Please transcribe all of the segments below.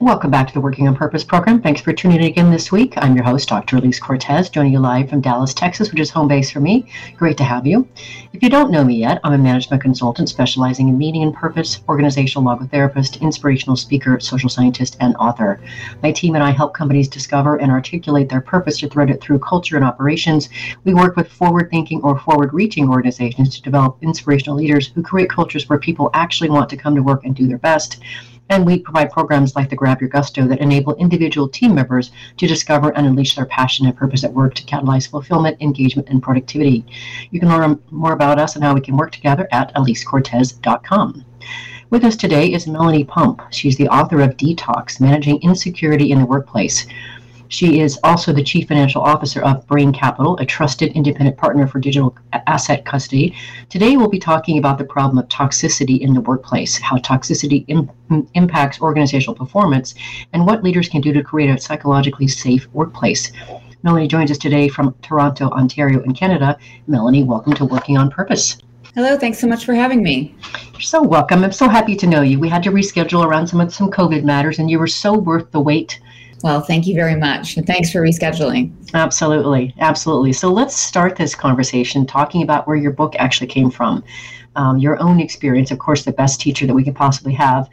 Welcome back to the Working on Purpose program. Thanks for tuning in again this week. I'm your host, Dr. Alise Cortez, joining you live from Dallas, Texas, which is home base for me. Great to have you. If you don't know me yet, I'm a management consultant specializing in meaning and purpose, organizational logotherapist, inspirational speaker, social scientist, and author. My team and I help companies discover and articulate their purpose to thread it through culture and operations. We work with forward thinking or forward reaching organizations to develop inspirational leaders who create cultures where people actually want to come to work and do their best. And we provide programs like the Grab Your Gusto that enable individual team members to discover and unleash their passion and purpose at work to catalyze fulfillment, engagement, and productivity. You can learn more about us and how we can work together at alisecortez.com. With us today is Melanie Pump. She's the author of Detox Managing Insecurity in the Workplace. She is also the Chief Financial Officer of Brain Capital, a trusted independent partner for digital asset custody. Today, we'll be talking about the problem of toxicity in the workplace, how toxicity Im- impacts organizational performance, and what leaders can do to create a psychologically safe workplace. Melanie joins us today from Toronto, Ontario, in Canada. Melanie, welcome to Working on Purpose. Hello, thanks so much for having me. You're so welcome. I'm so happy to know you. We had to reschedule around some some COVID matters, and you were so worth the wait well, thank you very much. And thanks for rescheduling. Absolutely. Absolutely. So let's start this conversation talking about where your book actually came from, um, your own experience, of course, the best teacher that we could possibly have.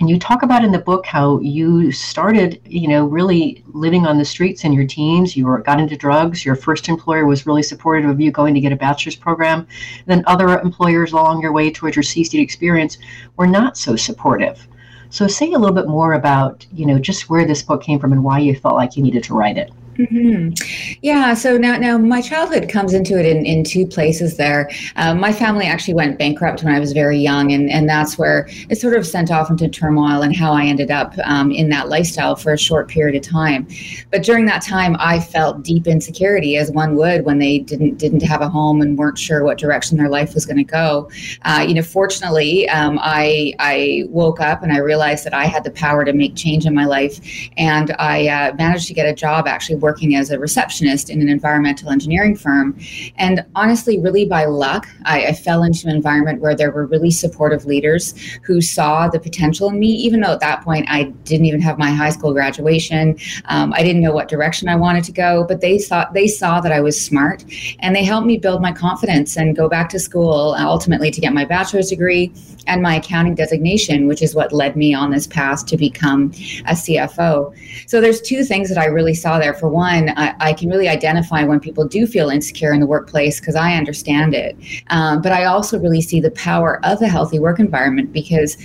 And you talk about in the book how you started, you know, really living on the streets in your teens. You were, got into drugs. Your first employer was really supportive of you going to get a bachelor's program. And then other employers along your way towards your C-suite experience were not so supportive. So say a little bit more about, you know, just where this book came from and why you felt like you needed to write it. Mm-hmm. Yeah. So now, now my childhood comes into it in, in two places. There, um, my family actually went bankrupt when I was very young, and and that's where it sort of sent off into turmoil and how I ended up um, in that lifestyle for a short period of time. But during that time, I felt deep insecurity, as one would when they didn't didn't have a home and weren't sure what direction their life was going to go. Uh, you know, fortunately, um, I I woke up and I realized that I had the power to make change in my life, and I uh, managed to get a job actually working as a receptionist in an environmental engineering firm. And honestly, really by luck, I, I fell into an environment where there were really supportive leaders who saw the potential in me, even though at that point I didn't even have my high school graduation. Um, I didn't know what direction I wanted to go, but they saw they saw that I was smart, and they helped me build my confidence and go back to school ultimately to get my bachelor's degree and my accounting designation, which is what led me on this path to become a CFO. So there's two things that I really saw there. For I, I can really identify when people do feel insecure in the workplace because I understand it. Um, but I also really see the power of a healthy work environment because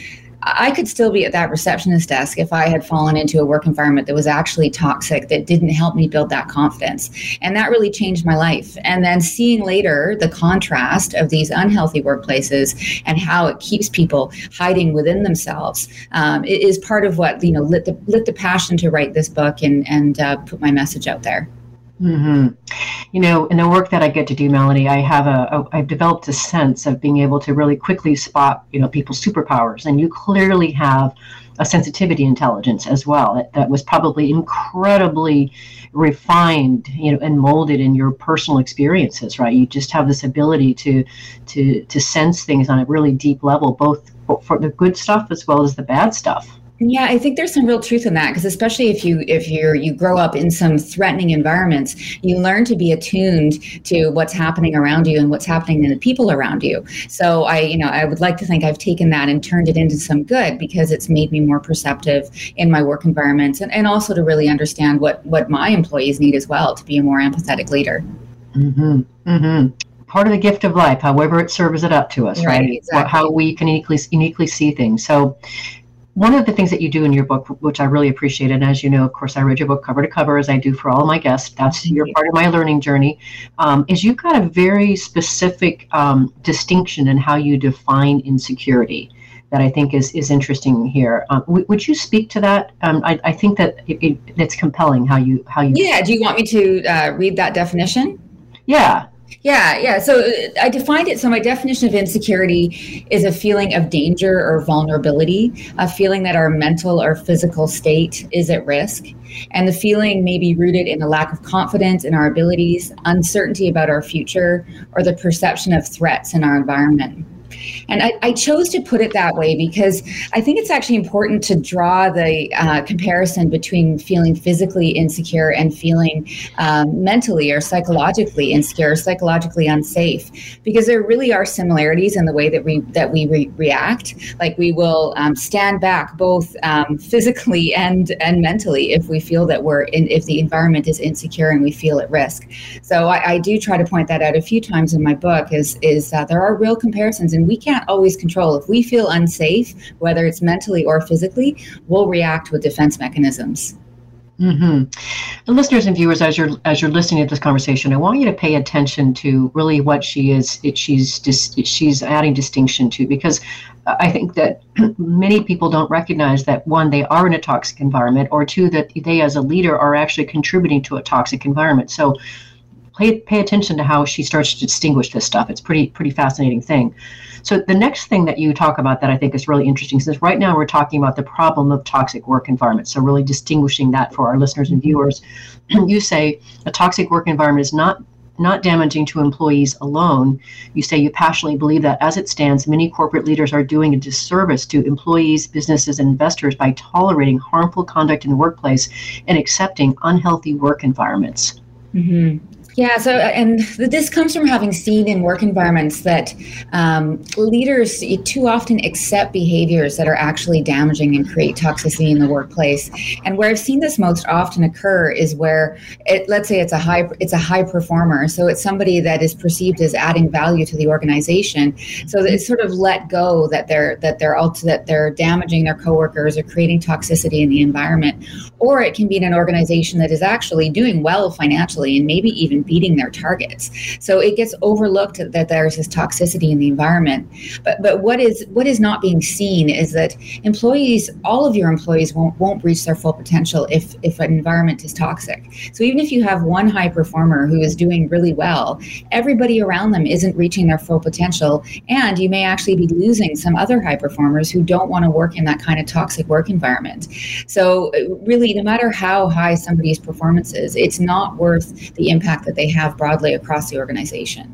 I could still be at that receptionist desk if I had fallen into a work environment that was actually toxic, that didn't help me build that confidence. And that really changed my life. And then seeing later the contrast of these unhealthy workplaces and how it keeps people hiding within themselves um, is part of what, you know, lit the, lit the passion to write this book and, and uh, put my message out there. Mm-hmm. You know, in the work that I get to do, Melanie, I have a, a I've developed a sense of being able to really quickly spot, you know, people's superpowers, and you clearly have a sensitivity intelligence as well that, that was probably incredibly refined, you know, and molded in your personal experiences, right? You just have this ability to to to sense things on a really deep level, both for the good stuff as well as the bad stuff. Yeah, I think there's some real truth in that because especially if you if you're you grow up in some threatening environments, you learn to be attuned to what's happening around you and what's happening in the people around you. So I, you know, I would like to think I've taken that and turned it into some good because it's made me more perceptive in my work environments and, and also to really understand what what my employees need as well to be a more empathetic leader. Mm-hmm. Mm-hmm part of the gift of life, however it serves it up to us, right? right? Exactly. How we can uniquely uniquely see things. So, one of the things that you do in your book, which I really appreciate, and as you know, of course, I read your book cover to cover, as I do for all my guests. That's your part of my learning journey. Um, is you've got a very specific um, distinction in how you define insecurity that I think is is interesting here. Um, w- would you speak to that? Um, I, I, think that it, it, it's compelling how you how you. Yeah. Do you want me to uh, read that definition? Yeah. Yeah, yeah. So uh, I defined it. So my definition of insecurity is a feeling of danger or vulnerability, a feeling that our mental or physical state is at risk. And the feeling may be rooted in a lack of confidence in our abilities, uncertainty about our future, or the perception of threats in our environment. And I, I, chose to put it that way because I think it's actually important to draw the uh, comparison between feeling physically insecure and feeling um, mentally or psychologically insecure, psychologically unsafe, because there really are similarities in the way that we that we re- react. Like we will um, stand back both um, physically and and mentally if we feel that we're in if the environment is insecure and we feel at risk. So I, I do try to point that out a few times in my book. Is is that there are real comparisons and we can't always control. If we feel unsafe, whether it's mentally or physically, we'll react with defense mechanisms. Mm-hmm. And listeners and viewers, as you're as you're listening to this conversation, I want you to pay attention to really what she is. It, she's just she's adding distinction to because I think that many people don't recognize that one, they are in a toxic environment, or two, that they as a leader are actually contributing to a toxic environment. So pay pay attention to how she starts to distinguish this stuff. It's pretty pretty fascinating thing. So the next thing that you talk about that I think is really interesting is right now we're talking about the problem of toxic work environments. So really distinguishing that for our listeners and viewers. you say a toxic work environment is not not damaging to employees alone. You say you passionately believe that as it stands, many corporate leaders are doing a disservice to employees, businesses, and investors by tolerating harmful conduct in the workplace and accepting unhealthy work environments. Mm-hmm. Yeah, so uh, and this comes from having seen in work environments that um, leaders too often accept behaviors that are actually damaging and create toxicity in the workplace. And where I've seen this most often occur is where, it, let's say, it's a high it's a high performer, so it's somebody that is perceived as adding value to the organization. So it's sort of let go that they're that they're also that they're damaging their coworkers or creating toxicity in the environment, or it can be in an organization that is actually doing well financially and maybe even beating their targets. So it gets overlooked that there's this toxicity in the environment. But but what is what is not being seen is that employees, all of your employees won't won't reach their full potential if if an environment is toxic. So even if you have one high performer who is doing really well, everybody around them isn't reaching their full potential, and you may actually be losing some other high performers who don't want to work in that kind of toxic work environment. So really, no matter how high somebody's performance is, it's not worth the impact that that they have broadly across the organization.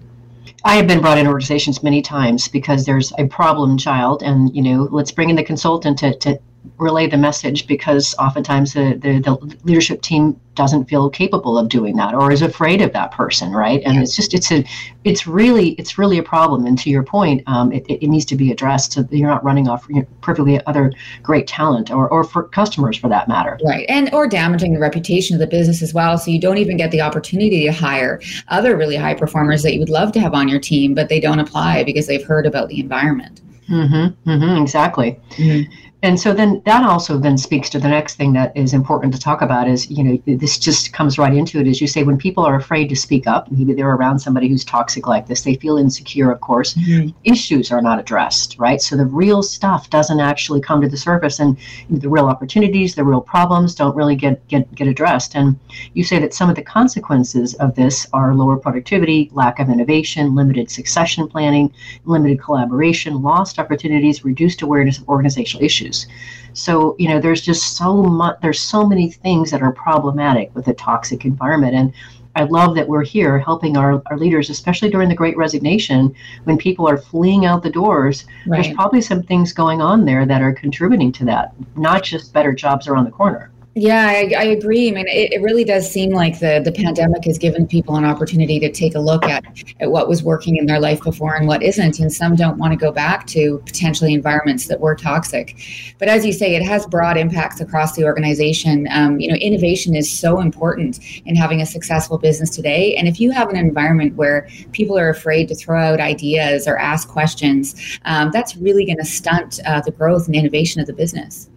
I have been brought in organizations many times because there's a problem child, and you know, let's bring in the consultant to, to relay the message because oftentimes the, the, the, leadership team doesn't feel capable of doing that or is afraid of that person right? And yeah. it's just it's a it's really it's really a problem. And to your point um, it, it, needs to be addressed so you're not running off you know, perfectly other great talent or, or for customers for that matter. Right. And or damaging the reputation of the business as well. So you don't even get the opportunity to hire other really high performers that you would love to have on your team but they don't apply because they've heard about the environment. Mm-hmm, mm-hmm. Exactly. Mm-hmm and so then that also then speaks to the next thing that is important to talk about is you know this just comes right into it. As you say when people are afraid to speak up maybe they're around somebody who's toxic like this they feel insecure of course. Mm-hmm. issues are not addressed right? So the real stuff doesn't actually come to the surface and the real opportunities the real problems don't really get get get addressed. And you say that some of the consequences of this are lower productivity lack of innovation limited succession planning limited collaboration lost opportunities reduced awareness of organizational issues issues. So, you know, there's just so much, there's so many things that are problematic with a toxic environment. And I love that we're here helping our, our leaders, especially during the great resignation when people are fleeing out the doors. Right. There's probably some things going on there that are contributing to that, not just better jobs around the corner. Yeah, I, I, agree. I mean, it, it, really does seem like the, the pandemic has given people an opportunity to take a look at, at what was working in their life before and what isn't. And some don't want to go back to potentially environments that were toxic. But as you say, it has broad impacts across the organization. Um, you know, innovation is so important in having a successful business today. And if you have an environment where people are afraid to throw out ideas or ask questions, um, that's really going to stunt uh, the growth and innovation of the business.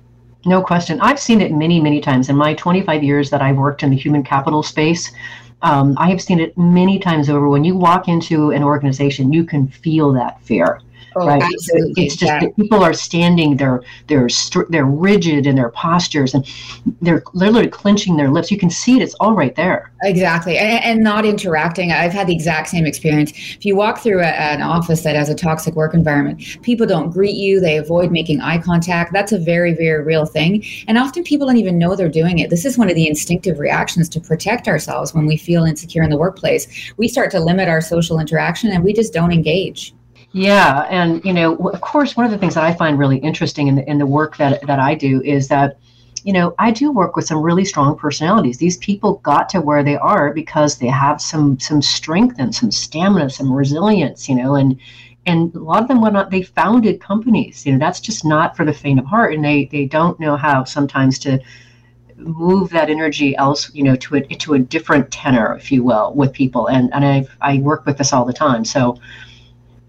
No question. I've seen it many, many times in my 25 years that I've worked in the human capital space. Um, I have seen it many times over. When you walk into an organization, you can feel that fear. Oh, right. Absolutely. It's just yeah. people are standing, they're they're they're rigid in their postures, and they're literally clenching their lips. You can see it; it's all right there. Exactly, and, and not interacting. I've had the exact same experience. If you walk through a, an office that has a toxic work environment, people don't greet you. They avoid making eye contact. That's a very very real thing, and often people don't even know they're doing it. This is one of the instinctive reactions to protect ourselves when we feel insecure in the workplace. We start to limit our social interaction, and we just don't engage. Yeah, and you know, of course, one of the things that I find really interesting in the in the work that that I do is that you know, I do work with some really strong personalities. These people got to where they are because they have some some strength and some stamina, some resilience, you know, and and a lot of them went on they founded companies. You know, that's just not for the faint of heart and they they don't know how sometimes to move that energy else, you know, to a to a different tenor, if you will, with people. And and I I work with this all the time. So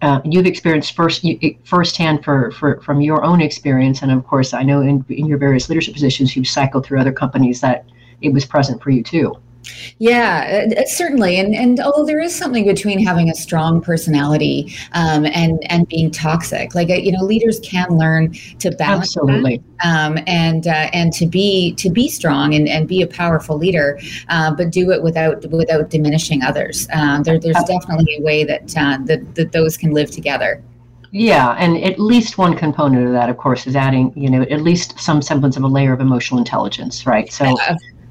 uh, you've experienced first firsthand for, for from your own experience, and of course, I know in, in your various leadership positions, you've cycled through other companies that it was present for you too. Yeah, uh, uh, certainly. And and although there is something between having a strong personality um, and and being toxic, like uh, you know, leaders can learn to balance absolutely, um, and uh, and to be to be strong and, and be a powerful leader, uh, but do it without without diminishing others. Uh, there, there's definitely a way that, that that those can live together. Yeah, and at least one component of that, of course, is adding, you know, at least some semblance of a layer of emotional intelligence, right? So,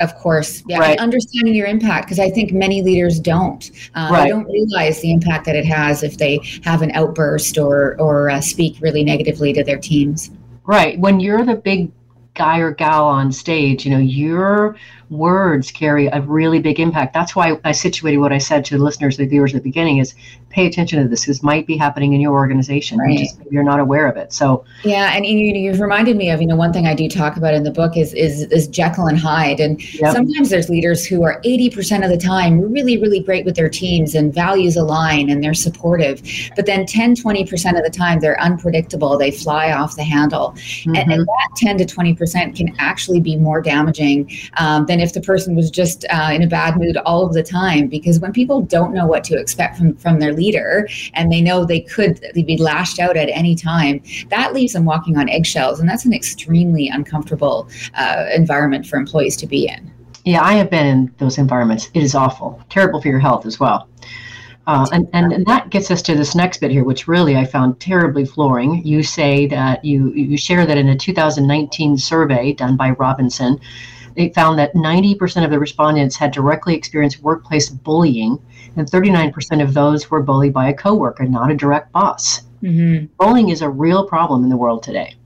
of course, yeah, right. understanding your impact because I think many leaders don't. Uh, right. They don't realize the impact that it has if they have an outburst or or uh, speak really negatively to their teams. Right. When you're the big guy or gal on stage, you know, your words carry a really big impact. That's why I situated what I said to the listeners, the viewers at the beginning is pay attention to this. This might be happening in your organization. Right. You just, you're not aware of it. So yeah, and you, have reminded me of you know one thing I do talk about in the book is is is Jekyll and Hyde, and yep. sometimes there's leaders who are 80% of the time really really great with their teams and values align and they're supportive, but then 10 20% of the time they're unpredictable. They fly off the handle, mm-hmm. and, and, mm-hmm. that 10 to 20% can actually be more damaging um, than if the person was just uh, in a bad mood all of the time. Because when people don't know what to expect from from their leader and they know they could be lashed out at any time, that leaves them walking on eggshells. And that's an extremely uncomfortable uh, environment for employees to be in. Yeah, I have been in those environments. It is awful, terrible for your health as well. Uh, and, and, and that gets us to this next bit here, which really I found terribly flooring. You say that you, you share that in a 2019 survey done by Robinson, they found that 90% of the respondents had directly experienced workplace bullying, and 39% of those were bullied by a coworker, not a direct boss. Mm-hmm. Bullying is a real problem in the world today.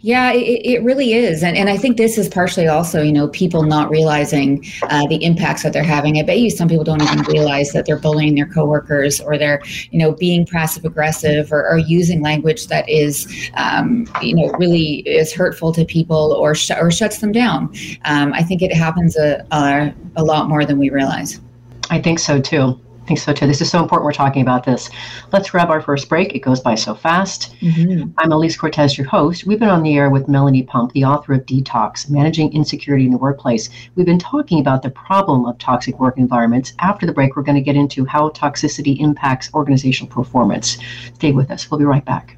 Yeah, it, it, really is. And, and I think this is partially also, you know, people not realizing uh, the impacts that they're having. I bet you some people don't even realize that they're bullying their coworkers or they're, you know, being passive aggressive or, or using language that is, um, you know, really is hurtful to people or, sh- or shuts them down. Um, I think it happens a, a, a lot more than we realize. I think so too think so too. This is so important we're talking about this. Let's grab our first break. It goes by so fast. Mm-hmm. I'm Alise Cortez, your host. We've been on the air with Melanie Pump, the author of Detox Managing Insecurity in the Workplace. We've been talking about the problem of toxic work environments. After the break, we're going to get into how toxicity impacts organizational performance. Stay with us. We'll be right back.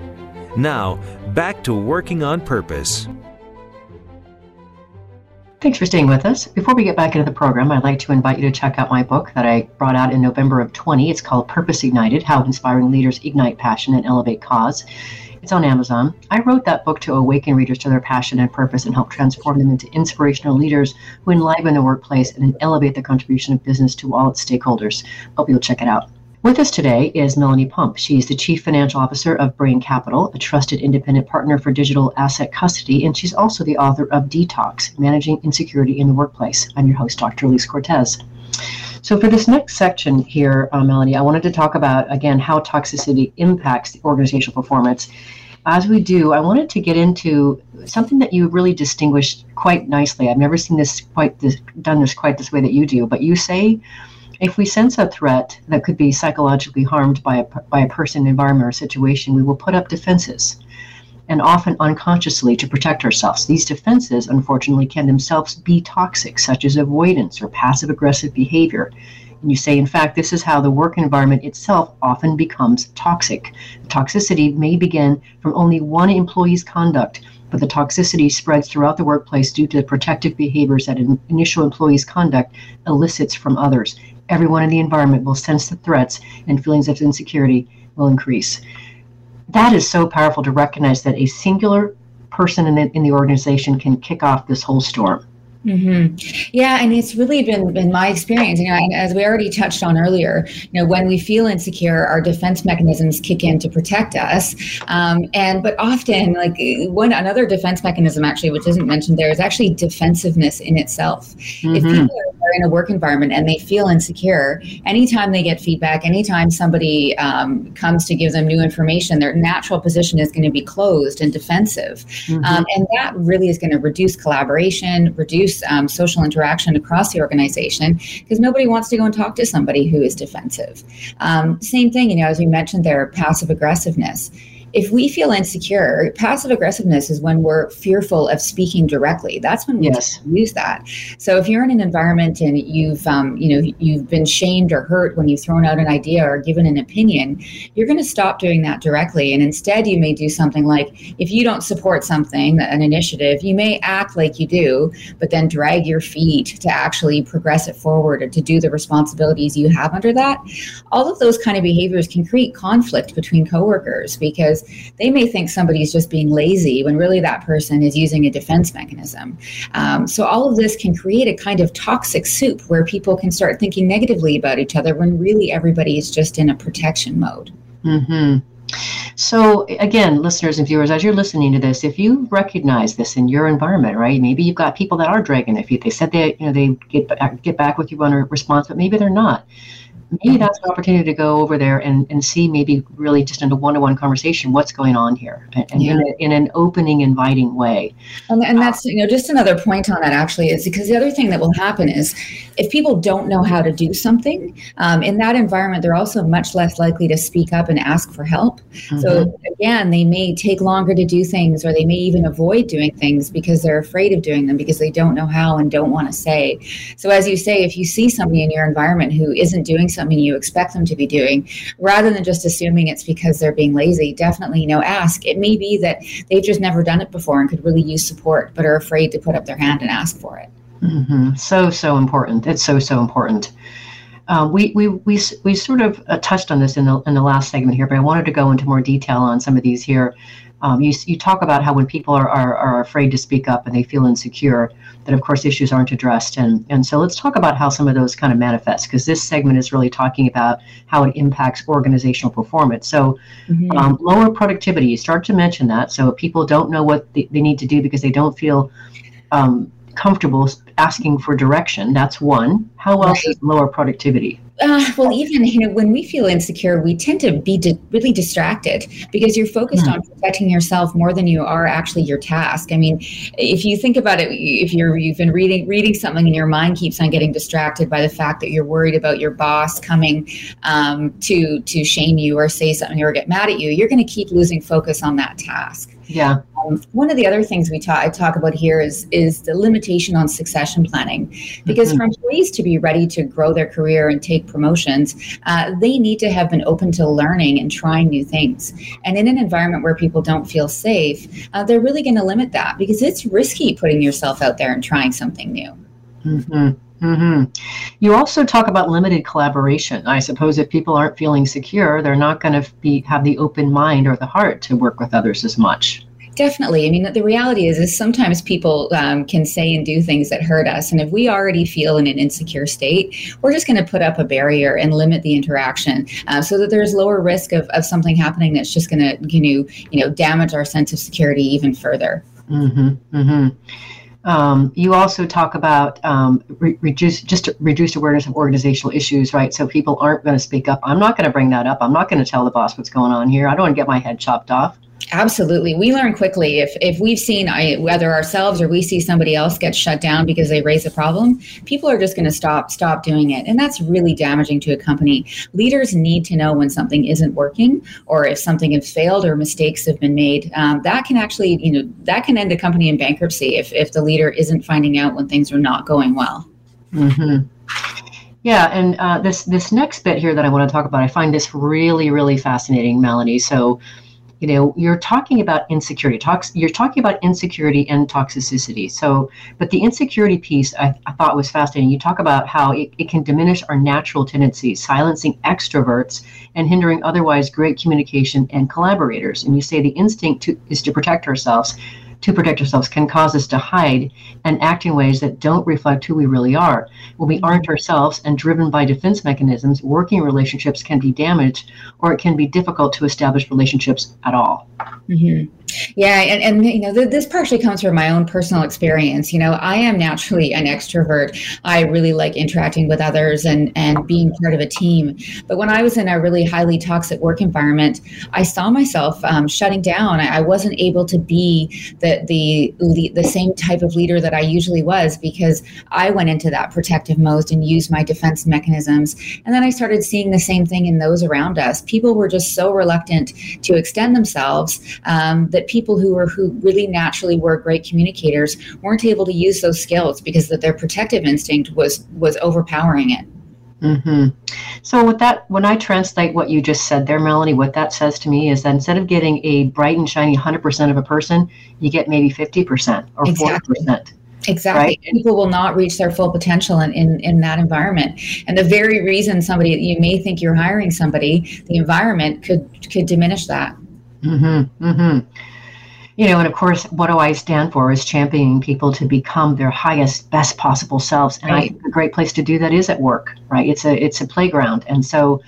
Now, back to Working on Purpose. Thanks for staying with us. Before we get back into the program, I'd like to invite you to check out my book that I brought out in November of 20. It's called Purpose Ignited How Inspiring Leaders Ignite Passion and Elevate Cause. It's on Amazon. I wrote that book to awaken readers to their passion and purpose and help transform them into inspirational leaders who enliven the workplace and elevate the contribution of business to all its stakeholders. Hope you'll check it out. With us today is Melanie Pump. She is the Chief Financial Officer of Brain Capital, a trusted independent partner for digital asset custody, and she's also the author of Detox Managing Insecurity in the Workplace. I'm your host, Dr. Alise Cortez. So, for this next section here, uh, Melanie, I wanted to talk about again how toxicity impacts the organizational performance. As we do, I wanted to get into something that you really distinguished quite nicely. I've never seen this quite this, done this quite this way that you do, but you say if we sense a threat that could be psychologically harmed by a, by a person, environment, or situation, we will put up defenses, and often unconsciously to protect ourselves. These defenses, unfortunately, can themselves be toxic, such as avoidance or passive aggressive behavior. And you say, in fact, this is how the work environment itself often becomes toxic. Toxicity may begin from only one employee's conduct, but the toxicity spreads throughout the workplace due to the protective behaviors that an initial employee's conduct elicits from others everyone in the environment will sense the threats and feelings of insecurity will increase. That is so powerful to recognize that a singular person in the, in the organization can kick off this whole storm. Mm-hmm. Yeah, and it's really been been my experience. You know, as we already touched on earlier, you know, when we feel insecure, our defense mechanisms kick in to protect us. Um, and but often, like one another defense mechanism, actually, which isn't mentioned there, is actually defensiveness in itself. Mm-hmm. If people are in a work environment and they feel insecure, anytime they get feedback, anytime somebody um, comes to give them new information, their natural position is going to be closed and defensive, mm-hmm. um, and that really is going to reduce collaboration, reduce reduce um, social interaction across the organization because nobody wants to go and talk to somebody who is defensive. Um, same thing, you know, as we mentioned there, passive aggressiveness if we feel insecure, passive aggressiveness is when we're fearful of speaking directly. That's when we yes. use that. So if you're in an environment and you've, um, you know, you've been shamed or hurt when you've thrown out an idea or given an opinion, you're going to stop doing that directly, and instead you may do something like, if you don't support something, an initiative, you may act like you do, but then drag your feet to actually progress it forward or to do the responsibilities you have under that. All of those kind of behaviors can create conflict between coworkers because they may think somebody's just being lazy when really that person is using a defense mechanism. Um, so all of this can create a kind of toxic soup where people can start thinking negatively about each other when really everybody is just in a protection mode. Mm-hmm. So again, listeners and viewers, as you're listening to this, if you recognize this in your environment, right? Maybe you've got people that are dragging their feet. They said they, you know, they get get back with you on a response, but maybe they're not maybe that's an opportunity to go over there and, and see maybe really just in a one-to-one conversation what's going on here and, yeah. in, a, in, an opening inviting way and, and that's you know just another point on that actually is because the other thing that will happen is if people don't know how to do something um, in that environment they're also much less likely to speak up and ask for help mm-hmm. so again they may take longer to do things or they may even avoid doing things because they're afraid of doing them because they don't know how and don't want to say so as you say if you see somebody in your environment who isn't doing something something you expect them to be doing rather than just assuming it's because they're being lazy definitely you know ask it may be that they've just never done it before and could really use support but are afraid to put up their hand and ask for it mm-hmm. so so important it's so so important um, we, we, we, we sort of uh, touched on this in the, in the last segment here, but I wanted to go into more detail on some of these here. Um, you, you talk about how when people are, are, are afraid to speak up and they feel insecure, that of course issues aren't addressed. And, and so let's talk about how some of those kind of manifest, because this segment is really talking about how it impacts organizational performance. So mm-hmm. um, lower productivity, you start to mention that. So people don't know what they, they need to do because they don't feel um, comfortable asking for direction. That's one. How else right. is lower productivity? Uh, well, even you know, when we feel insecure, we tend to be di- really distracted because you're focused mm. on protecting yourself more than you are actually your task. I mean, if you think about it, if you're you've been reading reading something and your mind keeps on getting distracted by the fact that you're worried about your boss coming um, to to shame you or say something or get mad at you, you're going to keep losing focus on that task. Yeah. Um, one of the other things we talk I talk about here is is the limitation on succession planning, because mm-hmm. for employees to be ready to grow their career and take promotions, uh, they need to have been open to learning and trying new things. And in an environment where people don't feel safe, uh, they're really going to limit that because it's risky putting yourself out there and trying something new. Mm-hmm. Mm-hmm. You also talk about limited collaboration. I suppose if people aren't feeling secure, they're not going to be have the open mind or the heart to work with others as much. Definitely. I mean, the reality is, is sometimes people um, can say and do things that hurt us, and if we already feel in an insecure state, we're just going to put up a barrier and limit the interaction, uh, so that there's lower risk of, of something happening that's just going to, you know, you know, damage our sense of security even further. Mm-hmm. Mm-hmm. Um, you also talk about um, re- reduce just reduced awareness of organizational issues, right? So people aren't going to speak up. I'm not going to bring that up. I'm not going to tell the boss what's going on here. I don't want to get my head chopped off. Absolutely. We learn quickly if, if we've seen whether ourselves or we see somebody else get shut down because they raise a problem, people are just going to stop stop doing it. And that's really damaging to a company. Leaders need to know when something isn't working or if something has failed or mistakes have been made. Um, that can actually, you know, that can end a company in bankruptcy if, if the leader isn't finding out when things are not going well. Mm-hmm. Yeah, and uh, this this next bit here that I want to talk about, I find this really really fascinating, Melanie. So you know you're talking about insecurity talks you're talking about insecurity and toxicity. So but the insecurity piece I, I thought was fascinating. You talk about how it, it can diminish our natural tendencies silencing extroverts and hindering otherwise great communication and collaborators. And you say the instinct to, is to protect ourselves to protect ourselves can cause us to hide and act in ways that don't reflect who we really are. When we aren't ourselves and driven by defense mechanisms, working relationships can be damaged or it can be difficult to establish relationships at all. Mm-hmm. Yeah, and, and you know, th- this partially comes from my own personal experience. You know, I am naturally an extrovert. I really like interacting with others and and being part of a team. But when I was in a really highly toxic work environment, I saw myself um, shutting down. I, I, wasn't able to be the the the same type of leader that I usually was because I went into that protective mode and used my defense mechanisms. And then I started seeing the same thing in those around us. People were just so reluctant to extend themselves um, that that people who were who really naturally were great communicators weren't able to use those skills because that their protective instinct was was overpowering it. Mm-hmm. So with that, when I translate what you just said there, Melanie, what that says to me is that instead of getting a bright and shiny 100% of a person, you get maybe 50% or exactly. 40%. Exactly. Right? People will not reach their full potential in, in, in that environment. And the very reason somebody you may think you're hiring somebody, the environment could could diminish that. Mm-hmm. Mm-hmm you know, and of course, what do I stand for is championing people to become their highest, best possible selves. And right. I think a great place to do that is at work, right? It's a it's a playground, and so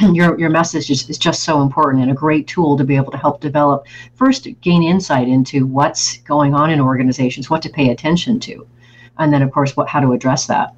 your your message is, is just so important and a great tool to be able to help develop first gain insight into what's going on in organizations, what to pay attention to, and then of course what how to address that.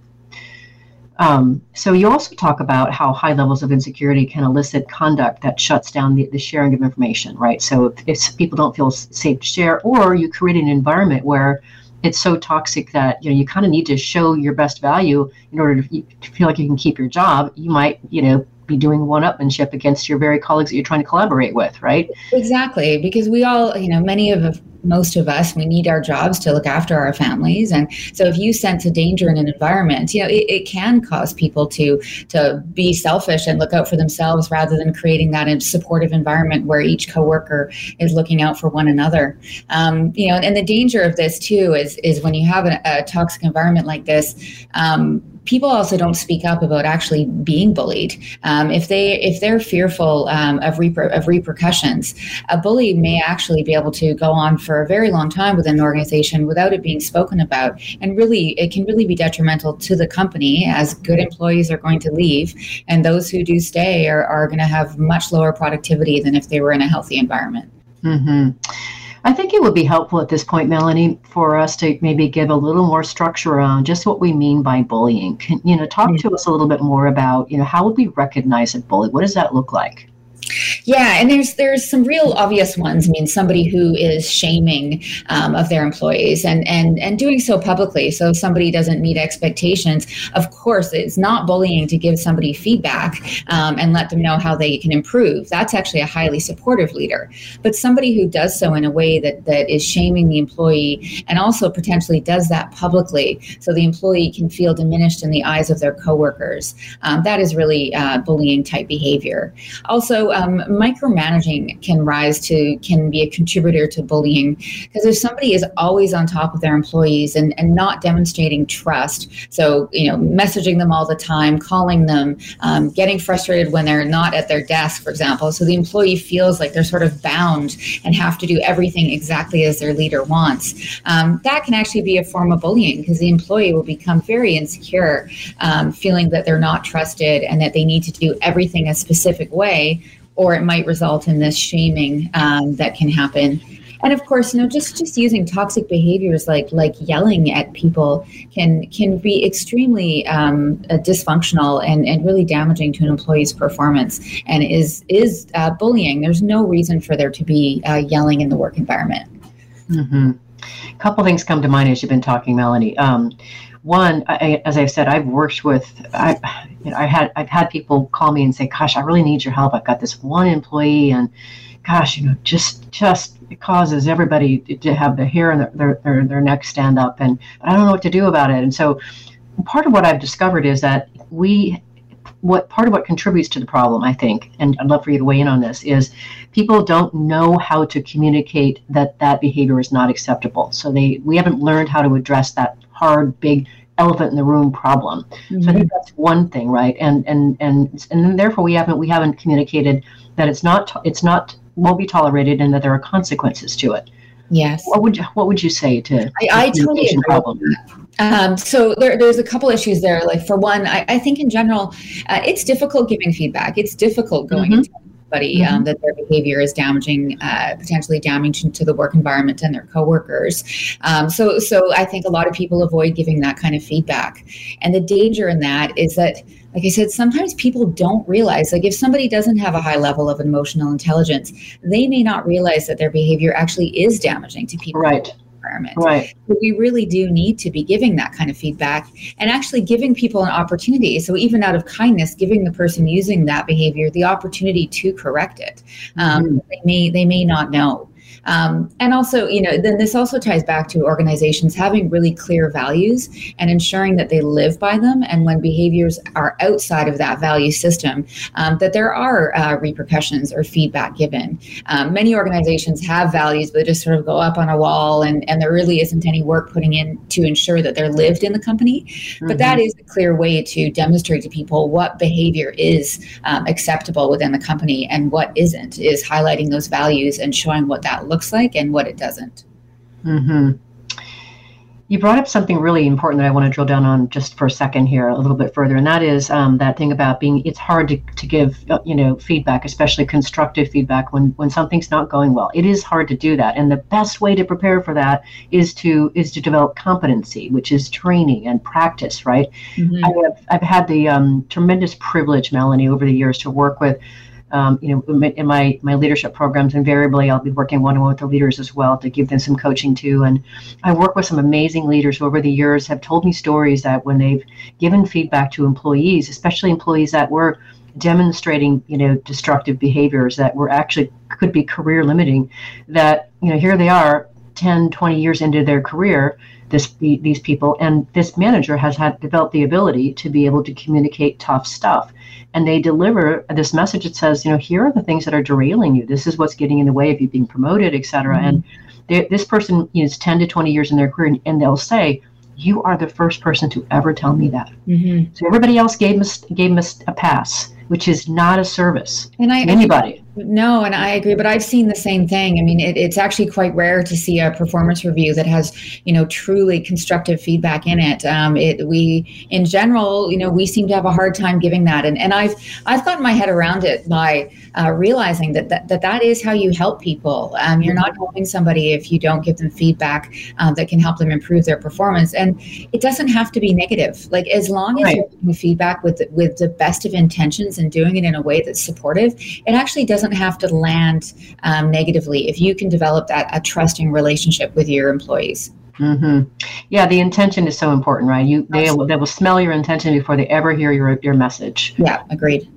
Um, so you also talk about how high levels of insecurity can elicit conduct that shuts down the, the sharing of information, right? So if, if, people don't feel safe to share, or you create an environment where it's so toxic that you know you kind of need to show your best value in order to, to feel like you can keep your job, you might you know be doing one-upmanship against your very colleagues that you're trying to collaborate with, right? Exactly, because we all, you know, many of most of us, we need our jobs to look after our families, and so if you sense a danger in an environment, you know, it, it can cause people to to be selfish and look out for themselves rather than creating that supportive environment where each coworker is looking out for one another. Um, you know, and the danger of this too is is when you have a, a toxic environment like this. Um, people also don't speak up about actually being bullied. Um, if they if they're fearful um, of, reper- of repercussions, a bully may actually be able to go on for a very long time within an organization without it being spoken about, and really it can really be detrimental to the company as good employees are going to leave, and those who do stay are, are going to have much lower productivity than if they were in a healthy environment. Mm-hmm. I think it would be helpful at this point, Melanie, for us to maybe give a little more structure around just what we mean by bullying. Can, you know, talk to us a little bit more about, you know, how would we recognize a bully? What does that look like? Yeah, and there's there's some real obvious ones. I mean, somebody who is shaming um, of their employees and and and doing so publicly. So if somebody doesn't meet expectations, of course, it's not bullying to give somebody feedback um, and let them know how they can improve. That's actually a highly supportive leader. But somebody who does so in a way that that is shaming the employee and also potentially does that publicly, so the employee can feel diminished in the eyes of their coworkers, um, that is really uh, bullying type behavior. Also um, micromanaging can rise to can be a contributor to bullying. Because if somebody is always on top of their employees and, and not demonstrating trust so you know messaging them all the time calling them um, getting frustrated when they're not at their desk for example so the employee feels like they're sort of bound and have to do everything exactly as their leader wants um, that can actually be a form of bullying because the employee will become very insecure um, feeling that they're not trusted and that they need to do everything a specific way or it might result in this shaming um, that can happen. And of course you know just just using toxic behaviors like like yelling at people can can be extremely um, uh, dysfunctional and and really damaging to an employee's performance and is is uh, bullying. There's no reason for there to be uh, yelling in the work environment. Mm-hmm. a couple things come to mind as you've been talking melanie. Um, one, I, as I've said, I've worked with, I, you know, I had, I've had people call me and say, "Gosh, I really need your help. I've got this one employee, and gosh, you know, just, just it causes everybody to have their hair and their, their, their neck stand up, and I don't know what to do about it." And so, part of what I've discovered is that we what part of what contributes to the problem, I think, and I'd love for you to weigh in on this, is people don't know how to communicate that that behavior is not acceptable. So they we haven't learned how to address that hard, big elephant in the room problem. Mm-hmm. So I think mm-hmm. that's one thing, right? And and and and therefore we haven't we haven't communicated that it's not it's not won't be tolerated and that there are consequences to it. Yes. What would you, what would you say to? I, I totally agree. Problem? Um, so there, there's a couple issues there. Like for one, I, I think in general, uh, it's difficult giving feedback. It's difficult going mm-hmm. into um, mm-hmm. um, that their behavior is damaging, uh, potentially damaging to the work environment and their coworkers. Um, so, so I think a lot of people avoid giving that kind of feedback. And the danger in that is that like I said, sometimes people don't realize, like if somebody doesn't have a high level of emotional intelligence, they may not realize that their behavior actually is damaging to people. Right environment. Right. But we really do need to be giving that kind of feedback and actually giving people an opportunity. So even out of kindness, giving the person using that behavior the opportunity to correct it. Um, mm-hmm. They may they may not know. Um, and also, you know, then this also ties back to organizations having really clear values and ensuring that they live by them. And when behaviors are outside of that value system, um, that there are uh, repercussions or feedback given. Um, many organizations have values, but just sort of go up on a wall, and, and there really isn't any work putting in to ensure that they're lived in the company. Mm-hmm. But that mm-hmm. a clear way to demonstrate to people what behavior is um, acceptable within the company and what isn't, is highlighting those values and showing what that looks looks like and what it doesn't. Mm-hmm. You brought up something really important that I want to drill down on just for a second here, a little bit further, and that is um, that thing about being. It's hard to, to give uh, you know feedback, especially constructive feedback when when something's not going well. It is hard to do that, and the best way to prepare for that is to is to develop competency, which is training and practice. Right. Mm-hmm. I have I've had the um, tremendous privilege, Melanie, over the years to work with um, you know, in my my leadership programs, invariably I'll be working one on one with the leaders as well to give them some coaching too. And I work with some amazing leaders who over the years have told me stories that when they've given feedback to employees, especially employees that were demonstrating, you know, destructive behaviors that were actually could be career limiting, that you know here they are 10, 20 years into their career this these people and this manager has had developed the ability to be able to communicate tough stuff and they deliver this message. That says you know here are the things that are derailing you. This is what's getting in the way of you being promoted etc mm-hmm. and they, this person is 10 to 20 years in their career and, and they'll say you are the first person to ever tell me that. Mm-hmm. so everybody else gave us gave us a pass which is not a service. And I, anybody No, and I agree, but I've seen the same thing. I mean, it, it's actually quite rare to see a performance review that has, you know, truly constructive feedback in it. Um, it we, in general, you know, we seem to have a hard time giving that, and and I've I've gotten my head around it by uh, realizing that, that that that is how you help people. Um, you're not helping somebody if you don't give them feedback um, that can help them improve their performance, and it doesn't have to be negative. Like as long as right. you're giving feedback with with the best of intentions and doing it in a way that's supportive, it actually doesn't have to land um, negatively if you can develop that a trusting relationship with your employees. Mm-hmm. Yeah, the intention is so important, right? You they will, they will smell your intention before they ever hear your your message. Yeah, agreed.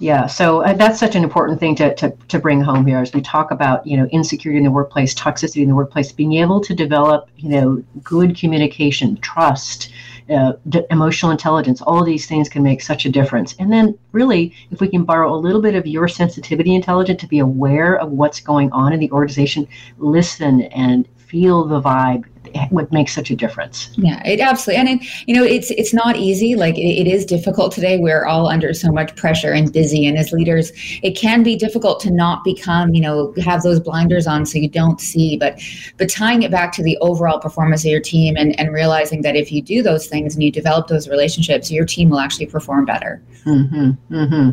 Yeah, so uh, that's such an important thing to, to, to bring home here as we talk about, you know, insecurity in the workplace, toxicity in the workplace, being able to develop, you know, good communication, trust, uh, d- emotional intelligence, all these things can make such a difference. And then, really, if we can borrow a little bit of your sensitivity intelligence to be aware of what's going on in the organization, listen and feel the vibe, would make such a difference. Yeah, it absolutely. And it, you know, it's it's not easy. Like it, it is difficult today. We're all under so much pressure and busy. And as leaders, it can be difficult to not become, you know, have those blinders on so you don't see. But but tying it back to the overall performance of your team and, and realizing that if you do those things and you develop those relationships, your team will actually perform better. Mm-hmm, mm-hmm.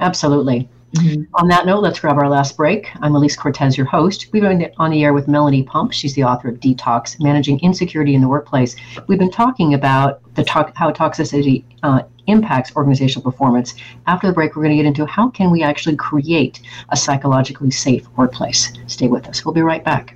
Absolutely. Mm-hmm. On that note, let's grab our last break. I'm Alise Cortez, your host. We've been on the air with Melanie Pump. She's the author of Detox, Managing Insecurity in the Workplace. We've been talking about the to- how toxicity uh, impacts organizational performance. After the break, we're going to get into how can we actually create a psychologically safe workplace. Stay with us. We'll be right back.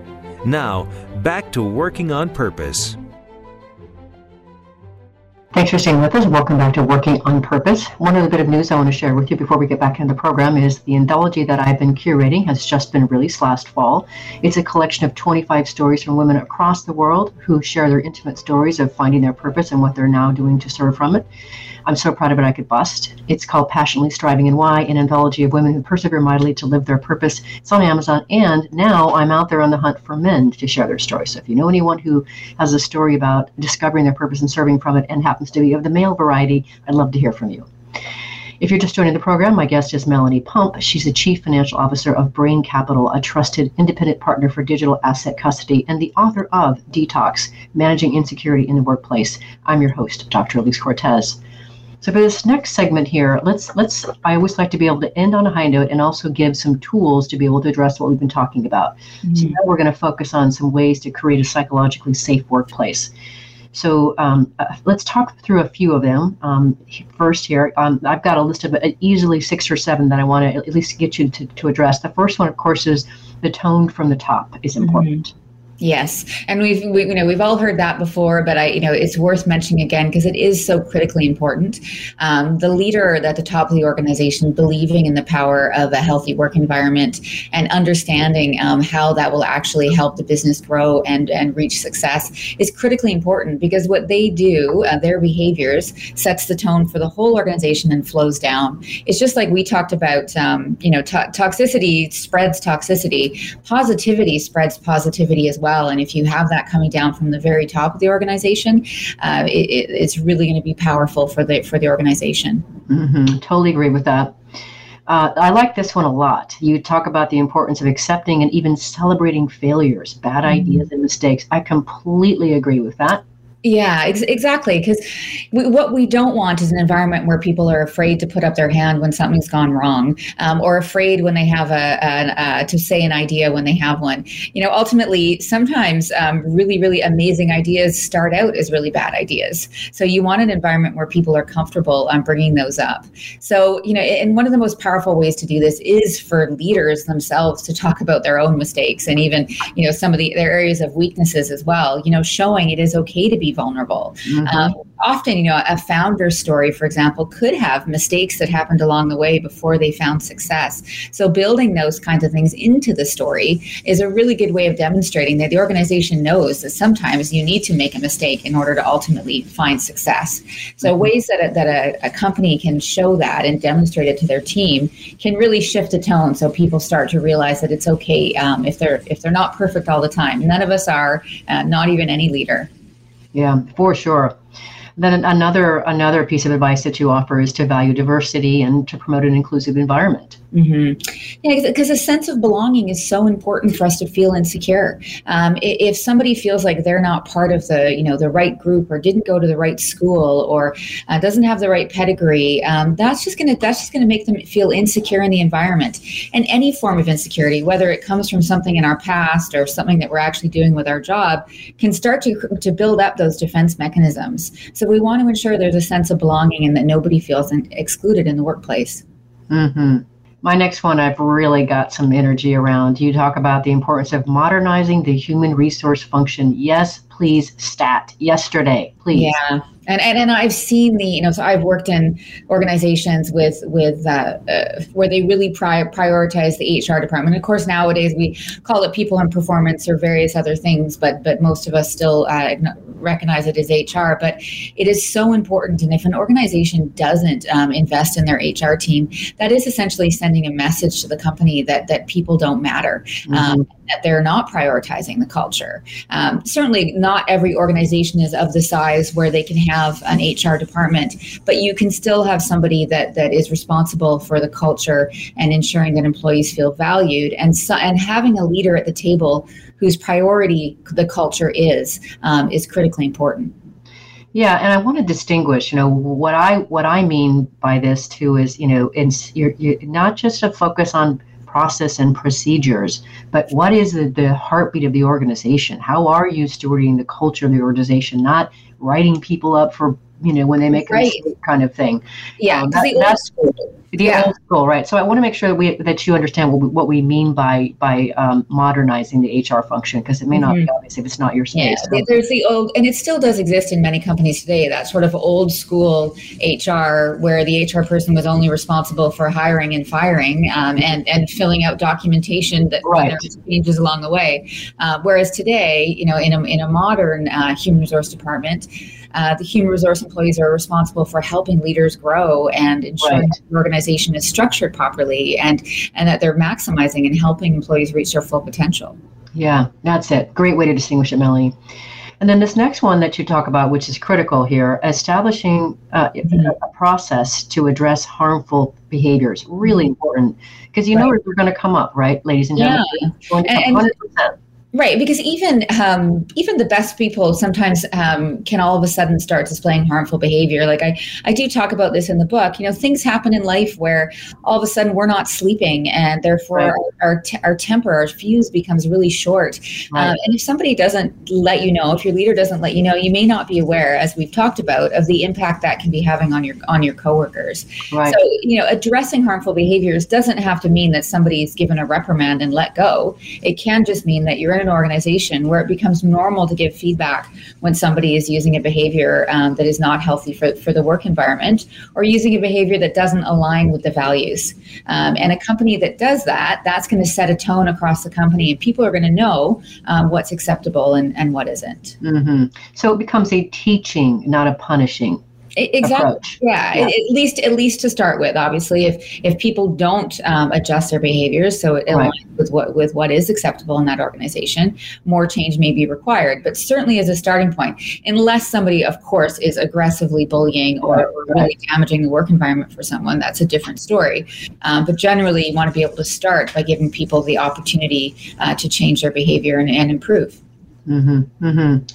Now, back to working on purpose. Thanks for staying with us. Welcome back to Working on Purpose. One other bit of news I want to share with you before we get back into the program is the anthology that I've been curating has just been released last fall. It's a collection of 25 stories from women across the world who share their intimate stories of finding their purpose and what they're now doing to serve from it. I'm so proud of it I could bust. It's called Passionately Striving and Why, an anthology of women who persevere mightily to live their purpose. It's on Amazon, and now I'm out there on the hunt for men to share their story. So if you know anyone who has a story about discovering their purpose and serving from it and happens to be of the male variety, I'd love to hear from you. If you're just joining the program, my guest is Melanie Pump. She's the Chief Financial Officer of Brane Capital, a trusted independent partner for digital asset custody, and the author of Detox Managing Insecurity in the Workplace. I'm your host, Dr. Alise Cortez. So for this next segment here, let's let's I always like to be able to end on a high note and also give some tools to be able to address what we've been talking about. Mm-hmm. So now we're going to focus on some ways to create a psychologically safe workplace. So um, uh, let's talk through a few of them. Um, first, here, um, I've got a list of uh, easily six or seven that I want to at least get you to, to address. The first one, of course, is the tone from the top is important. Mm-hmm. Yes, and we've we, you know we've all heard that before, but I you know it's worth mentioning again because it is so critically important. Um, the leader at the top of the organization believing in the power of a healthy work environment and understanding um, how that will actually help the business grow and and reach success is critically important because what they do, uh, their behaviors, sets the tone for the whole organization and flows down. It's just like we talked about. Um, you know, to- toxicity spreads toxicity. Positivity spreads positivity as well well. And if you have that coming down from the very top of the organization, uh, it, it, it's really going to be powerful for the for the organization. Mm-hmm. Totally agree with that. Uh, I like this one a lot. You talk about the importance of accepting and even celebrating failures, bad mm-hmm. ideas, and mistakes. I completely agree with that. Yeah, ex- exactly. Because what we don't want is an environment where people are afraid to put up their hand when something's gone wrong, um, or afraid when they have a, a, a, to say an idea when they have one. You know, ultimately, sometimes um, really, really amazing ideas start out as really bad ideas. So you want an environment where people are comfortable um, bringing those up. So you know, and one of the most powerful ways to do this is for leaders themselves to talk about their own mistakes and even you know some of the their areas of weaknesses as well. You know, showing it is okay to be vulnerable. Mm-hmm. Um, often, you know, a founder story, for example, could have mistakes that happened along the way before they found success. So, building those kinds of things into the story is a really good way of demonstrating that the organization knows that sometimes you need to make a mistake in order to ultimately find success. So, mm-hmm. ways that a, that a, a company can show that and demonstrate it to their team can really shift the tone. So people start to realize that it's okay um, if they're if they're not perfect all the time. None of us are, uh, not even any leader. Yeah, for sure. Then another another piece of advice that you offer is to value diversity and to promote an inclusive environment. Mm-hmm. Yeah, because a sense of belonging is so important for us to feel insecure. Um, if somebody feels like they're not part of the, you know, the right group or didn't go to the right school or uh, doesn't have the right pedigree, um, that's just gonna that's just gonna make them feel insecure in the environment. And any form of insecurity, whether it comes from something in our past or something that we're actually doing with our job, can start to to build up those defense mechanisms. So we want to ensure there's a sense of belonging and that nobody feels excluded in the workplace. Mm-hmm. My next one, I've really got some energy around. You talk about the importance of modernizing the human resource function. Yes, please, stat. Yesterday, please. Yeah and, and and I've seen the you know so I've worked in organizations with with uh, uh, where they really pri- prioritize the HR department. Of course, nowadays we call it people and performance or various other things, but but most of us still uh, recognize it as HR. But it is so important, and if an organization doesn't um, invest in their HR team, that is essentially sending a message to the company that that people don't matter. Mm-hmm. Um, that they're not prioritizing the culture. Um, certainly, not every organization is of the size where they can have an HR department, but you can still have somebody that that is responsible for the culture and ensuring that employees feel valued, and so, and having a leader at the table whose priority the culture is um, is critically important. Yeah, and I want to distinguish. You know what I what I mean by this too is you know it's you're, you're not just a focus on process and procedures, but what is the, the heartbeat of the organization? How are you stewarding the culture of the organization, not writing people up for, you know, when they make right. a mistake kind of thing. Yeah, um, that, that's the yeah. old school, right? So I want to make sure that we that you understand what we, what we mean by by um, modernizing the HR function because it may not mm-hmm. be obvious if it's not your space. Yeah, so. there's the old, and it still does exist in many companies today. That sort of old school HR where the HR person was only responsible for hiring and firing um, and and filling out documentation that right. changes along the way. Uh, whereas today, you know, in a in a modern uh, human resource department. Uh, the human resource employees are responsible for helping leaders grow and ensuring right. the organization is structured properly and and that they're maximizing and helping employees reach their full potential. Yeah, that's it. Great way to distinguish it, Melanie. And then this next one that you talk about, which is critical here, establishing uh, mm-hmm. a process to address harmful behaviors, really mm-hmm. important because you right. know they're going to come up, right, ladies and gentlemen? Yeah. Right, because even um, even the best people sometimes um, can all of a sudden start displaying harmful behavior. Like I, I do talk about this in the book. You know, things happen in life where all of a sudden we're not sleeping, and therefore right. our our, te- our, temper, our fuse becomes really short. Right. Um, and if somebody doesn't let you know, if your leader doesn't let you know, you may not be aware, as we've talked about, of the impact that can be having on your on your coworkers. Right. So you know, addressing harmful behaviors doesn't have to mean that somebody is given a reprimand and let go. It can just mean that you're in an organization where it becomes normal to give feedback when somebody is using a behavior um, that is not healthy for, for the work environment or using a behavior that doesn't align with the values. Um, and a company that does that, that's going to set a tone across the company, and people are going to know um, what's acceptable and, and what isn't. Mm-hmm. So it becomes a teaching, not a punishing exactly approach. yeah, yeah. At, least at least to start with obviously if if people don't um, adjust their behaviors so it aligns right. with what with what is acceptable in that organization more change may be required but certainly as a starting point unless somebody of course is aggressively bullying or, right. or really damaging the work environment for someone that's a different story um, but generally you want to be able to start by giving people the opportunity uh, to change their behavior and, and improve mm-hmm. Mm-hmm.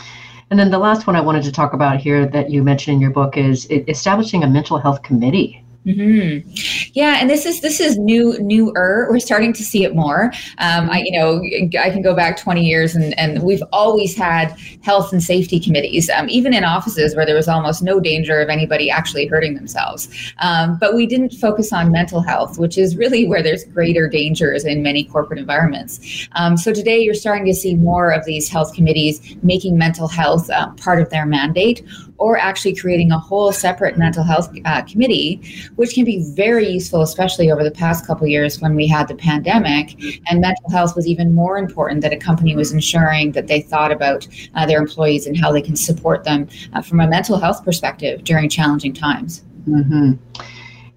And then the last one I wanted to talk about here that you mentioned in your book is establishing a mental health committee. Mm-hmm. Yeah, and this is this is new newer. We're starting to see it more. Um, I you know I can go back 20 years and and we've always had health and safety committees, um, even in offices where there was almost no danger of anybody actually hurting themselves. Um, but we didn't focus on mental health, which is really where there's greater dangers in many corporate environments. Um, so today you're starting to see more of these health committees making mental health uh, part of their mandate or actually creating a whole separate mental health uh, committee, which can be very useful, especially over the past couple years when we had the pandemic and mental health was even more important that a company was ensuring that they thought about uh, their employees and how they can support them uh, from a mental health perspective during challenging times. Mm-hmm.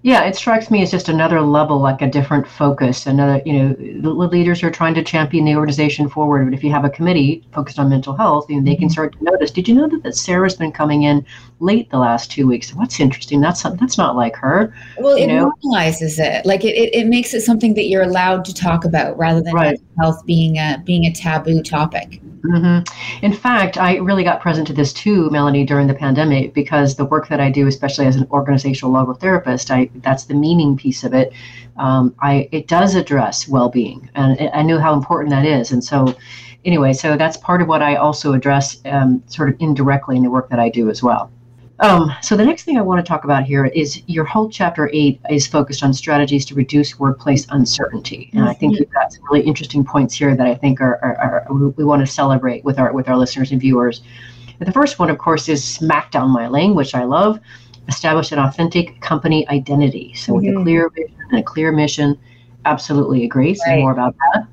Yeah, it strikes me as just another level, like a different focus. Another, you know, the leaders are trying to champion the organization forward. But if you have a committee focused on mental health, you know, they can mm-hmm. start to notice. Did you know that, that Sarah's been coming in late the last two weeks? What's interesting? That's that's not like her. Well, it know? normalizes it. Like it, it, it, makes it something that you're allowed to talk about rather than right. health being a being a taboo topic. Mm-hmm. In fact, I really got present to this too, Melanie, during the pandemic because the work that I do, especially as an organizational logotherapist, I that's the meaning piece of it. Um, I it does address well-being, and I know how important that is. And so, anyway, so that's part of what I also address, um, sort of indirectly in the work that I do as well. Um, so the next thing I want to talk about here is your whole chapter eight is focused on strategies to reduce workplace uncertainty, and I think mm-hmm. you've got some really interesting points here that I think are, are, are we want to celebrate with our with our listeners and viewers. And the first one, of course, is smack down my lane, which I love. Establish an authentic company identity. So mm-hmm. with a mm-hmm. clear vision and a clear mission, absolutely agree. Say right. more about that.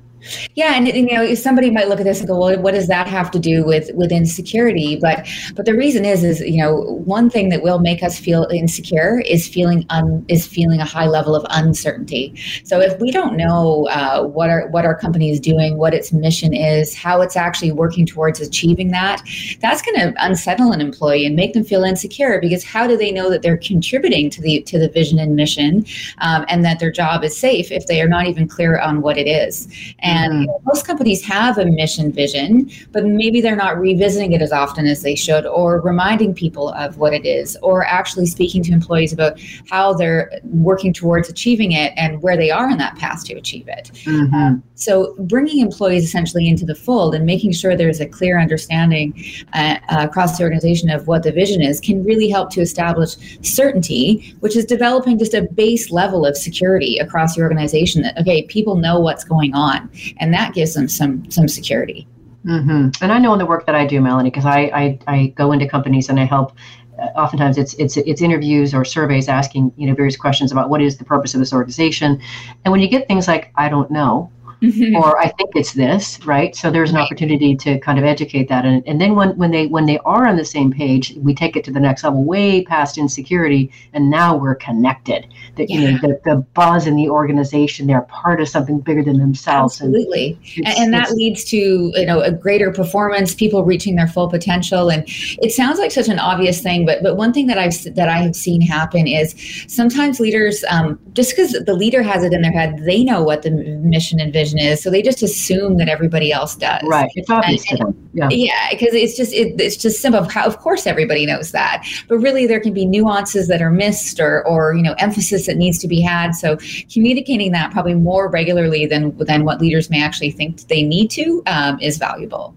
Yeah, and you know, somebody might look at this and go, "Well, what does that have to do with with insecurity?" But but the reason is, is you know, one thing that will make us feel insecure is feeling un, is feeling a high level of uncertainty. So if we don't know uh, what our what our company is doing, what its mission is, how it's actually working towards achieving that, that's going to unsettle an employee and make them feel insecure because how do they know that they're contributing to the to the vision and mission, um, and that their job is safe if they are not even clear on what it is? And mm-hmm. you know, most companies have a mission vision, but maybe they're not revisiting it as often as they should, or reminding people of what it is, or actually speaking to employees about how they're working towards achieving it and where they are in that path to achieve it. Mm-hmm. Um, so, bringing employees essentially into the fold and making sure there's a clear understanding uh, uh, across the organization of what the vision is can really help to establish certainty, which is developing just a base level of security across your organization that, okay, people know what's going on and that gives them some some security. Mm-hmm. And I know in the work that I do, Melanie, because I, I, I go into companies and I help. Uh, oftentimes, it's it's it's interviews or surveys asking you know various questions about what is the purpose of this organization, and when you get things like I don't know, mm-hmm. or I think it's this, right? So there's an opportunity to kind of educate that, and, and then when when they when they are on the same page, we take it to the next level, way past insecurity, and now we're connected. That yeah. you know the, the buzz in the organization, they're part of something bigger than themselves. Absolutely, and, and that leads to you know a greater performance, people reaching their full potential, and it sounds like such an obvious thing, but but one thing that I've that I have seen happen is sometimes leaders um, just because the leader has it in their head, they know what the mission and vision is. So they just assume that everybody else does. Right. It's obvious and, to them. Yeah. Yeah, because it's just it, it's just simple. Of course, everybody knows that, but really there can be nuances that are missed or or you know emphasis that needs to be had. So communicating that probably more regularly than than what leaders may actually think they need to um, is valuable.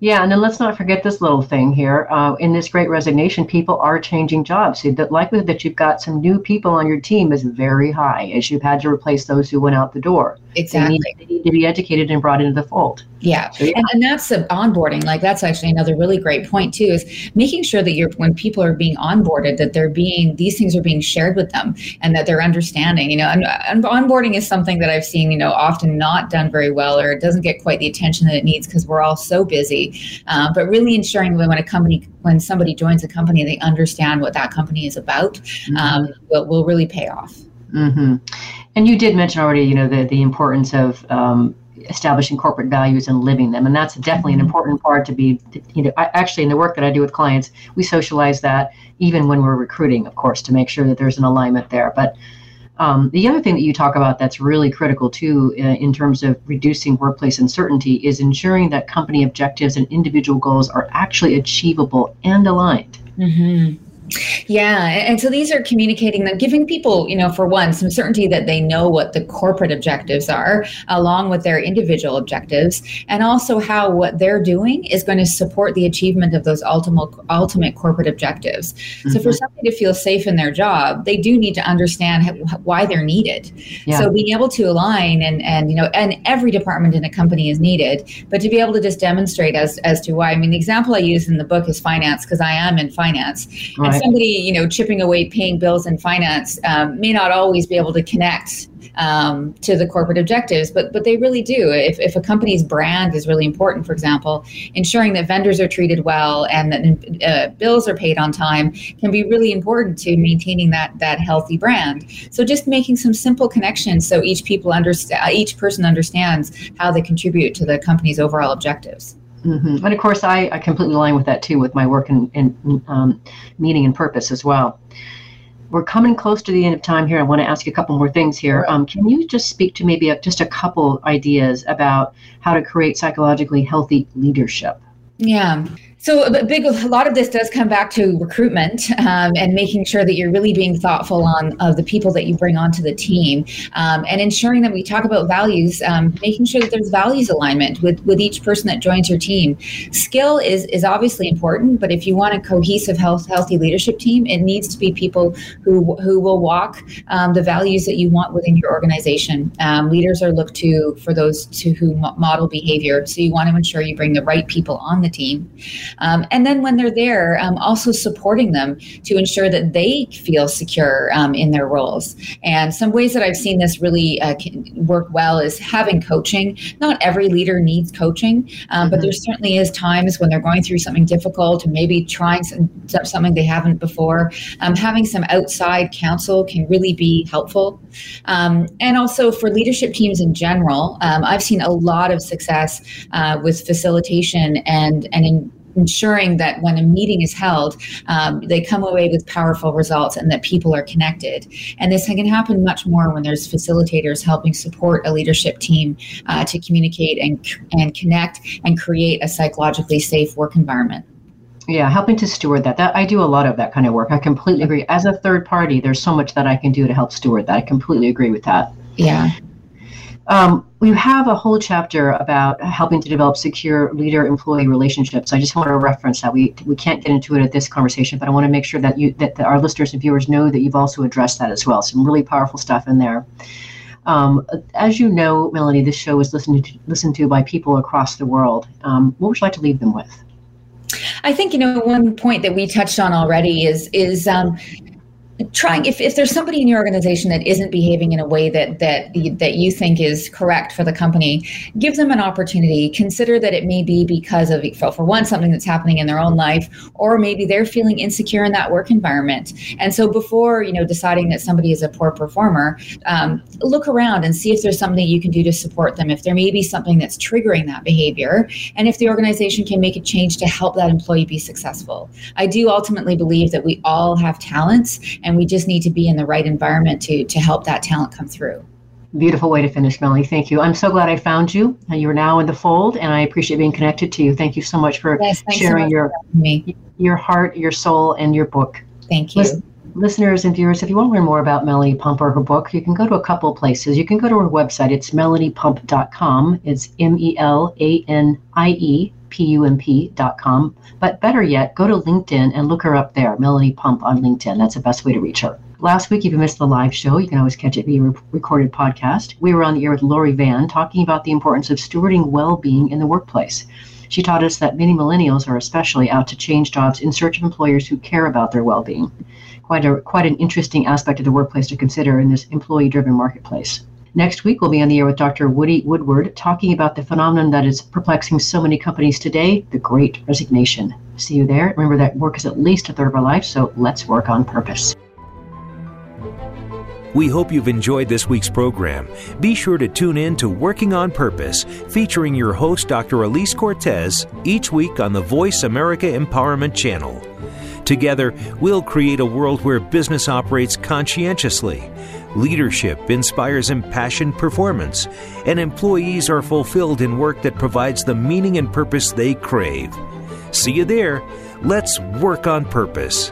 Yeah, and then let's not forget this little thing here. Uh, in this great resignation, people are changing jobs. So the likelihood that you've got some new people on your team is very high as you've had to replace those who went out the door. Exactly. They need, they need to be educated and brought into the fold. Yeah. So, yeah. And, and that's the onboarding. Like that's actually another really great point too, is making sure that you're, when people are being onboarded, that they're being, these things are being shared with them and that they're understanding, you know, and, and onboarding is something that I've seen, you know, often not done very well, or it doesn't get quite the attention that it needs because we're all so busy. Uh, but really ensuring when a company, when somebody joins a company, they understand what that company is about, mm-hmm. um, will, will really pay off. Mm-hmm. And you did mention already, you know, the, the importance of um, establishing corporate values and living them. And that's definitely an mm-hmm. important part to be, you know, I, actually in the work that I do with clients, we socialize that even when we're recruiting, of course, to make sure that there's an alignment there. But Um, the other thing that you talk about that's really critical too, uh, in terms of reducing workplace uncertainty, is ensuring that company objectives and individual goals are actually achievable and aligned. Mm-hmm. Yeah, and so these are communicating them, giving people, you know, for one, some certainty that they know what the corporate objectives are, along with their individual objectives, and also how what they're doing is going to support the achievement of those ultimate ultimate corporate objectives. Mm-hmm. So for mm-hmm. somebody to feel safe in their job, they do need to understand why they're needed. Yeah. So being able to align and and you know, and every department in a company is needed, but to be able to just demonstrate as as to why. I mean, the example I use in the book is finance because I am in finance. Right. And somebody, you know, chipping away paying bills in finance um, may not always be able to connect um, to the corporate objectives, but but they really do. If, if a company's brand is really important, for example, ensuring that vendors are treated well and that uh, bills are paid on time can be really important to maintaining that that healthy brand. So just making some simple connections so each people understand, each person understands how they contribute to the company's overall objectives. Mm-hmm. And of course, I, I completely align with that too, with my work in, in um, meaning and purpose as well. We're coming close to the end of time here. I want to ask you a couple more things here. Um, can you just speak to maybe a, just a couple ideas about how to create psychologically healthy leadership? Yeah. So a big, a lot of this does come back to recruitment um, and making sure that you're really being thoughtful on of the people that you bring onto the team, um, and ensuring that we talk about values, um, making sure that there's values alignment with with each person that joins your team. Skill is is obviously important, but if you want a cohesive, health, healthy leadership team, it needs to be people who who will walk um, the values that you want within your organization. Um, leaders are looked to for those to who model behavior, so you want to ensure you bring the right people on the team. Um, and then when they're there, um, also supporting them to ensure that they feel secure um, in their roles. And some ways that I've seen this really uh, work well is having coaching. Not every leader needs coaching, um, but mm-hmm. there certainly is times when they're going through something difficult or maybe trying some, something they haven't before. Um, having some outside counsel can really be helpful. Um, and also for leadership teams in general, I've seen a lot of success uh, with facilitation and and in ensuring that when a meeting is held, um, they come away with powerful results and that people are connected. And this can happen much more when there's facilitators helping support a leadership team uh, to communicate and, and connect and create a psychologically safe work environment. Yeah, helping to steward that. That I do a lot of that kind of work. I completely agree. As a third party, there's so much that I can do to help steward that. I completely agree with that. Yeah. Um, we have a whole chapter about helping to develop secure leader-employee relationships. I just want to reference that. We we can't get into it at this conversation, but I want to make sure that you that, our listeners and viewers know that you've also addressed that as well. Some really powerful stuff in there. Um, as you know, Melanie, this show is listened to, listened to by people across the world. Um, what would you like to leave them with? I think you know one point that we touched on already is is um, trying if, if there's somebody in your organization that isn't behaving in a way that that that you think is correct for the company give them an opportunity. Consider that it may be because of for one something that's happening in their own life or maybe they're feeling insecure in that work environment. And so before you know deciding that somebody is a poor performer um, look around and see if there's something you can do to support them if there may be something that's triggering that behavior and if the organization can make a change to help that employee be successful. I do ultimately believe that we all have talents and we just need to be in the right environment to to help that talent come through. Beautiful way to finish melanie. Thank you. I'm so glad i found you. And you're now in the fold and i appreciate being connected to you. Thank you so much for yes, sharing so your your heart your soul and your book. Thank you. Listen, listeners and viewers if you want to learn more about melanie pump or her book you can go to a couple places. You can go to her website. It's melaniepump.com it's m-e-l-a-n-i-e pump.com. But better yet, go to LinkedIn and look her up there, Melanie Pump on LinkedIn. That's the best way to reach her. Last week, if you missed the live show, you can always catch it via re- recorded podcast. We were on the air with Lori Van talking about the importance of stewarding well being in the workplace. She taught us that many millennials are especially out to change jobs in search of employers who care about their well being. Quite, a, quite an interesting aspect of the workplace to consider in this employee driven marketplace. Next week, we'll be on the air with Dr. Woody Woodward talking about the phenomenon that is perplexing so many companies today the great resignation. See you there. Remember that work is at least a third of our life, so let's work on purpose. We hope you've enjoyed this week's program. Be sure to tune in to Working on Purpose, featuring your host, Dr. Alise Cortez, each week on the Voice America Empowerment Channel. Together, we'll create a world where business operates conscientiously leadership inspires impassioned performance, and employees are fulfilled in work that provides the meaning and purpose they crave. See you there. Let's work on purpose.